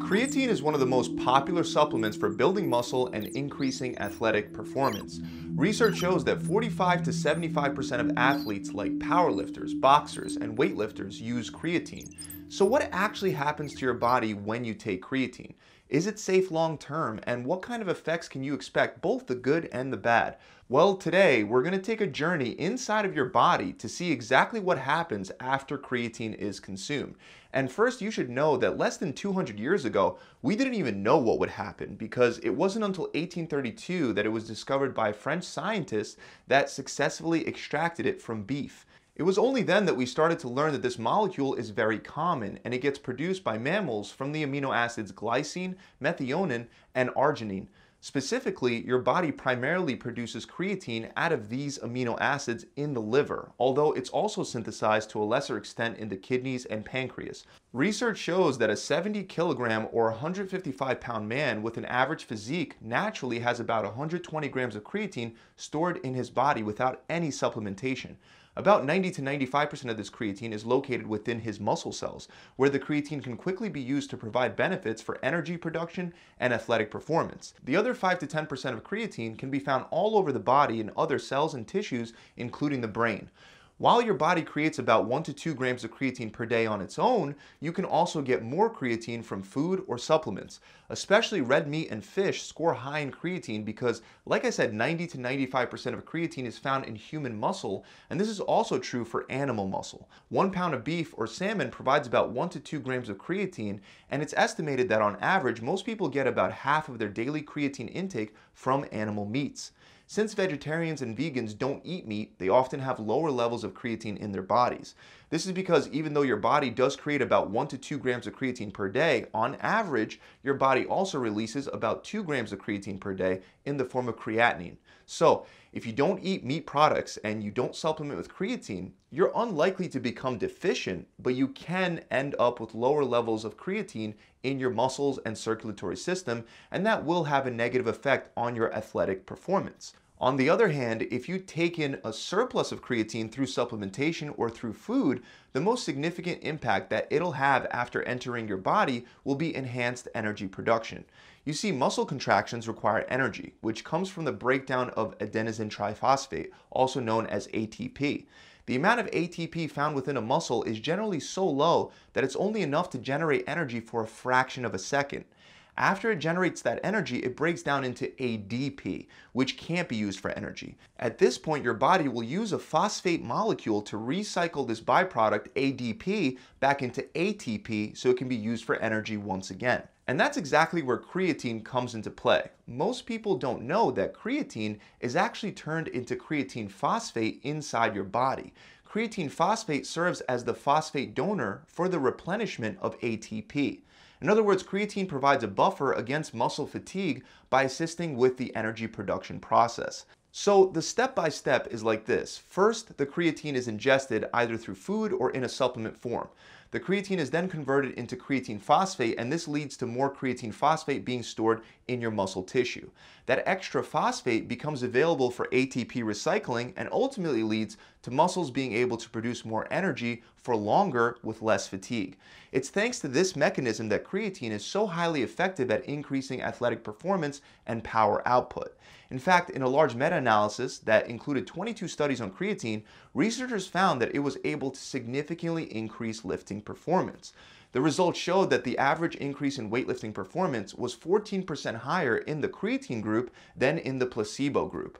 Creatine is one of the most popular supplements for building muscle and increasing athletic performance. Research shows that 45 to 75% of athletes like powerlifters, boxers, and weightlifters use creatine. So what actually happens to your body when you take creatine? Is it safe long term? And what kind of effects can you expect, both the good and the bad? Well, today we're going to take a journey inside of your body to see exactly what happens after creatine is consumed. And first, you should know that less than 200 years ago, we didn't even know what would happen because it wasn't until 1832 that it was discovered by French scientists that successfully extracted it from beef. It was only then that we started to learn that this molecule is very common and it gets produced by mammals from the amino acids glycine, methionine, and arginine. Specifically, your body primarily produces creatine out of these amino acids in the liver, although it's also synthesized to a lesser extent in the kidneys and pancreas. Research shows that a 70 kilogram or 155 pound man with an average physique naturally has about 120 grams of creatine stored in his body without any supplementation. About 90 to 95% of this creatine is located within his muscle cells, where the creatine can quickly be used to provide benefits for energy production and athletic performance. The other 5 to 10% of creatine can be found all over the body in other cells and tissues, including the brain. While your body creates about 1 to 2 grams of creatine per day on its own, you can also get more creatine from food or supplements. Especially red meat and fish score high in creatine because, like I said, 90 to 95% of creatine is found in human muscle, and this is also true for animal muscle. One pound of beef or salmon provides about 1 to 2 grams of creatine, and it's estimated that on average, most people get about half of their daily creatine intake from animal meats. Since vegetarians and vegans don't eat meat, they often have lower levels of creatine in their bodies. This is because even though your body does create about 1 to 2 grams of creatine per day, on average, your body also releases about 2 grams of creatine per day in the form of creatinine. So, if you don't eat meat products and you don't supplement with creatine, you're unlikely to become deficient, but you can end up with lower levels of creatine in your muscles and circulatory system, and that will have a negative effect on your athletic performance. On the other hand, if you take in a surplus of creatine through supplementation or through food, the most significant impact that it'll have after entering your body will be enhanced energy production. You see, muscle contractions require energy, which comes from the breakdown of adenosine triphosphate, also known as ATP. The amount of ATP found within a muscle is generally so low that it's only enough to generate energy for a fraction of a second. After it generates that energy, it breaks down into ADP, which can't be used for energy. At this point, your body will use a phosphate molecule to recycle this byproduct, ADP, back into ATP so it can be used for energy once again. And that's exactly where creatine comes into play. Most people don't know that creatine is actually turned into creatine phosphate inside your body. Creatine phosphate serves as the phosphate donor for the replenishment of ATP. In other words, creatine provides a buffer against muscle fatigue by assisting with the energy production process. So the step-by-step -step is like this. First, the creatine is ingested either through food or in a supplement form. The creatine is then converted into creatine phosphate and this leads to more creatine phosphate being stored in your muscle tissue. That extra phosphate becomes available for ATP recycling and ultimately leads to muscles being able to produce more energy for longer with less fatigue. It's thanks to this mechanism that creatine is so highly effective at increasing athletic performance and power output. In fact, in a large meta-analysis that included 22 studies on creatine, researchers found that it was able to significantly increase lifting performance. The results showed that the average increase in weightlifting performance was 14% higher in the creatine group than in the placebo group.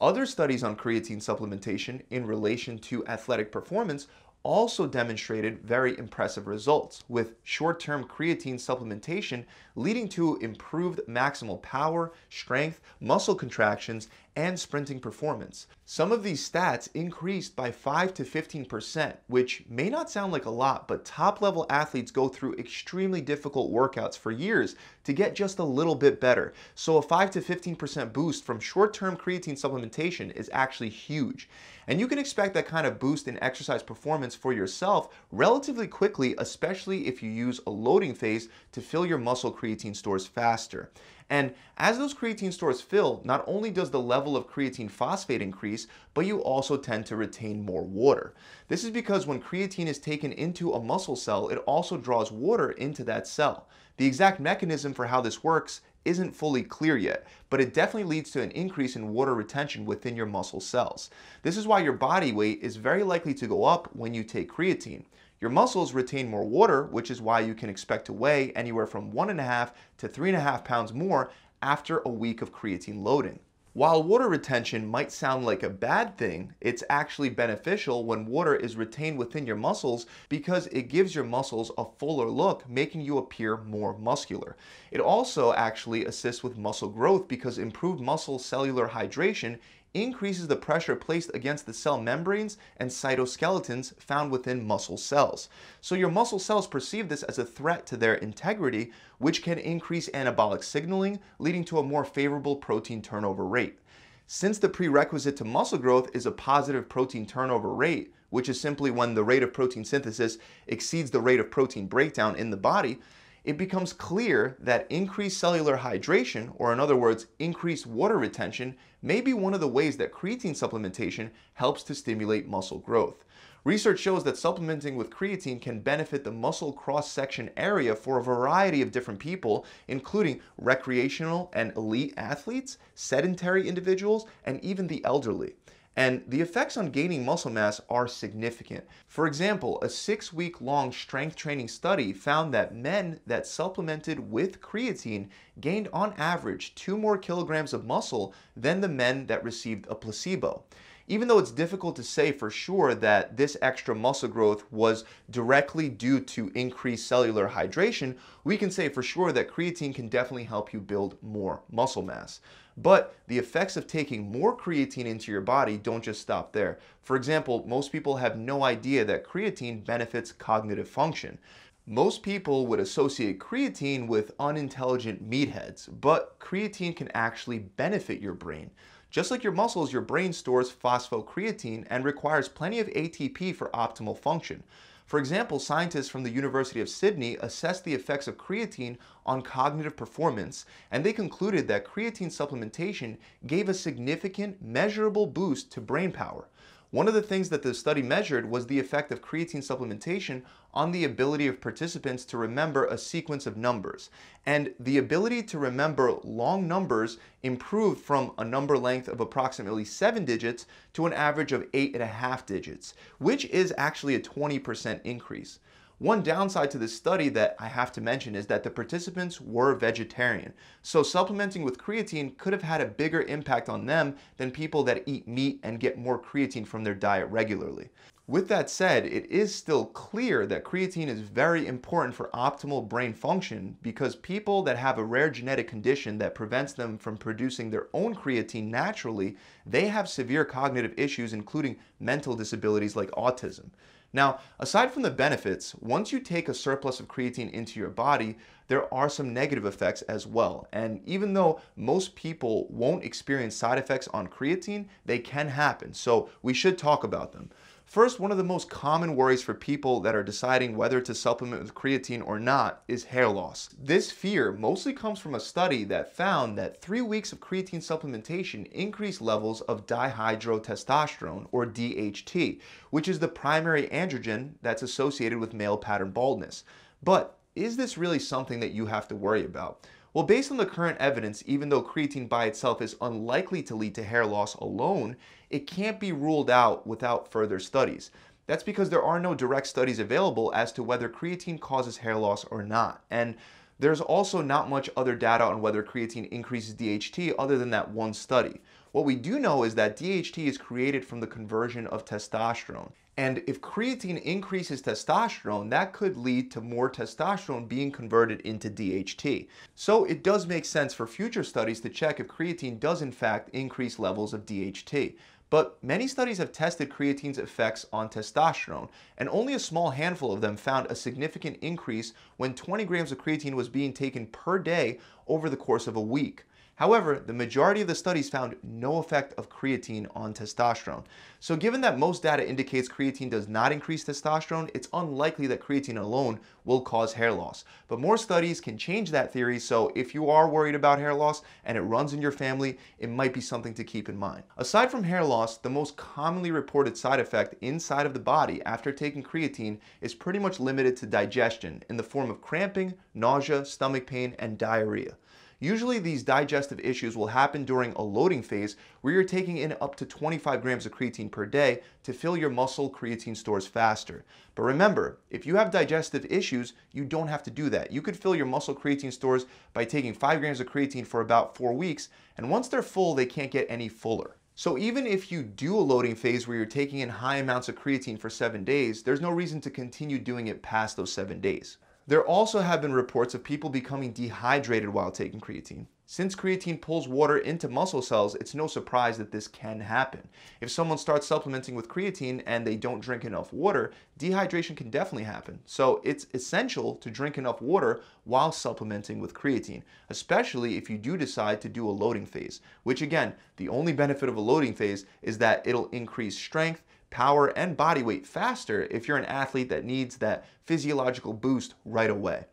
Other studies on creatine supplementation in relation to athletic performance also demonstrated very impressive results, with short-term creatine supplementation leading to improved maximal power, strength, muscle contractions, and sprinting performance. Some of these stats increased by 5 to 15%, which may not sound like a lot, but top level athletes go through extremely difficult workouts for years to get just a little bit better. So a 5 to 15% boost from short-term creatine supplementation is actually huge. And you can expect that kind of boost in exercise performance for yourself relatively quickly, especially if you use a loading phase to fill your muscle creatine stores faster. And as those creatine stores fill, not only does the level of creatine phosphate increase, but you also tend to retain more water. This is because when creatine is taken into a muscle cell, it also draws water into that cell. The exact mechanism for how this works isn't fully clear yet, but it definitely leads to an increase in water retention within your muscle cells. This is why your body weight is very likely to go up when you take creatine. Your muscles retain more water, which is why you can expect to weigh anywhere from one and a half to three and a half pounds more after a week of creatine loading. While water retention might sound like a bad thing, it's actually beneficial when water is retained within your muscles because it gives your muscles a fuller look, making you appear more muscular. It also actually assists with muscle growth because improved muscle cellular hydration increases the pressure placed against the cell membranes and cytoskeletons found within muscle cells. So your muscle cells perceive this as a threat to their integrity, which can increase anabolic signaling, leading to a more favorable protein turnover rate. Since the prerequisite to muscle growth is a positive protein turnover rate, which is simply when the rate of protein synthesis exceeds the rate of protein breakdown in the body, it becomes clear that increased cellular hydration, or in other words, increased water retention, may be one of the ways that creatine supplementation helps to stimulate muscle growth. Research shows that supplementing with creatine can benefit the muscle cross section area for a variety of different people, including recreational and elite athletes, sedentary individuals, and even the elderly. And the effects on gaining muscle mass are significant. For example, a six week long strength training study found that men that supplemented with creatine gained on average two more kilograms of muscle than the men that received a placebo. Even though it's difficult to say for sure that this extra muscle growth was directly due to increased cellular hydration, we can say for sure that creatine can definitely help you build more muscle mass. But the effects of taking more creatine into your body don't just stop there. For example, most people have no idea that creatine benefits cognitive function. Most people would associate creatine with unintelligent meatheads, but creatine can actually benefit your brain. Just like your muscles, your brain stores phosphocreatine and requires plenty of ATP for optimal function. For example, scientists from the University of Sydney assessed the effects of creatine on cognitive performance, and they concluded that creatine supplementation gave a significant, measurable boost to brain power. One of the things that the study measured was the effect of creatine supplementation on the ability of participants to remember a sequence of numbers. And the ability to remember long numbers improved from a number length of approximately seven digits to an average of eight and a half digits, which is actually a 20% increase. One downside to this study that I have to mention is that the participants were vegetarian. So supplementing with creatine could have had a bigger impact on them than people that eat meat and get more creatine from their diet regularly. With that said, it is still clear that creatine is very important for optimal brain function because people that have a rare genetic condition that prevents them from producing their own creatine naturally, they have severe cognitive issues including mental disabilities like autism. Now, aside from the benefits, once you take a surplus of creatine into your body, there are some negative effects as well. And even though most people won't experience side effects on creatine, they can happen. So we should talk about them. First, one of the most common worries for people that are deciding whether to supplement with creatine or not is hair loss. This fear mostly comes from a study that found that three weeks of creatine supplementation increased levels of dihydrotestosterone, or DHT, which is the primary androgen that's associated with male pattern baldness. But is this really something that you have to worry about? Well, based on the current evidence, even though creatine by itself is unlikely to lead to hair loss alone, it can't be ruled out without further studies. That's because there are no direct studies available as to whether creatine causes hair loss or not. And there's also not much other data on whether creatine increases DHT other than that one study. What we do know is that DHT is created from the conversion of testosterone. And if creatine increases testosterone, that could lead to more testosterone being converted into DHT. So it does make sense for future studies to check if creatine does in fact increase levels of DHT. But many studies have tested creatine's effects on testosterone, and only a small handful of them found a significant increase when 20 grams of creatine was being taken per day over the course of a week. However, the majority of the studies found no effect of creatine on testosterone. So given that most data indicates creatine does not increase testosterone, it's unlikely that creatine alone will cause hair loss. But more studies can change that theory, so if you are worried about hair loss and it runs in your family, it might be something to keep in mind. Aside from hair loss, the most commonly reported side effect inside of the body after taking creatine is pretty much limited to digestion in the form of cramping, nausea, stomach pain, and diarrhea. Usually these digestive issues will happen during a loading phase where you're taking in up to 25 grams of creatine per day to fill your muscle creatine stores faster. But remember, if you have digestive issues, you don't have to do that. You could fill your muscle creatine stores by taking 5 grams of creatine for about 4 weeks, and once they're full, they can't get any fuller. So even if you do a loading phase where you're taking in high amounts of creatine for 7 days, there's no reason to continue doing it past those 7 days. There also have been reports of people becoming dehydrated while taking creatine. Since creatine pulls water into muscle cells, it's no surprise that this can happen. If someone starts supplementing with creatine and they don't drink enough water, dehydration can definitely happen. So it's essential to drink enough water while supplementing with creatine, especially if you do decide to do a loading phase, which again, the only benefit of a loading phase is that it'll increase strength, power, and body weight faster if you're an athlete that needs that physiological boost right away.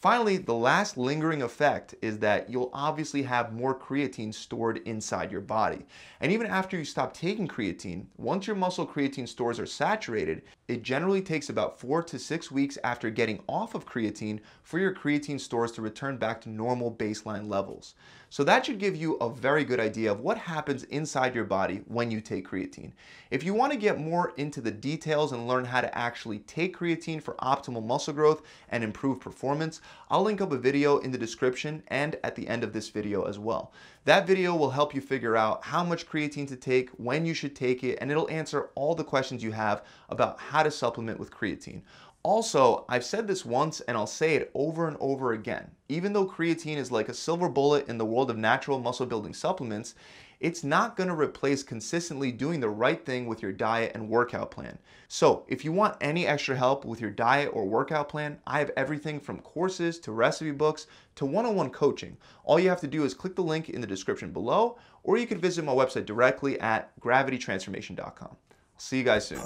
Finally, the last lingering effect is that you'll obviously have more creatine stored inside your body. And even after you stop taking creatine, once your muscle creatine stores are saturated, it generally takes about four to six weeks after getting off of creatine for your creatine stores to return back to normal baseline levels. So that should give you a very good idea of what happens inside your body when you take creatine. If you want to get more into the details and learn how to actually take creatine for optimal muscle growth and improve performance, I'll link up a video in the description and at the end of this video as well. That video will help you figure out how much creatine to take, when you should take it, and it'll answer all the questions you have about how to supplement with creatine. Also, I've said this once and I'll say it over and over again. Even though creatine is like a silver bullet in the world of natural muscle building supplements, it's not gonna replace consistently doing the right thing with your diet and workout plan. So if you want any extra help with your diet or workout plan, I have everything from courses to recipe books to one-on-one coaching. All you have to do is click the link in the description below, or you can visit my website directly at gravitytransformation.com. See you guys soon.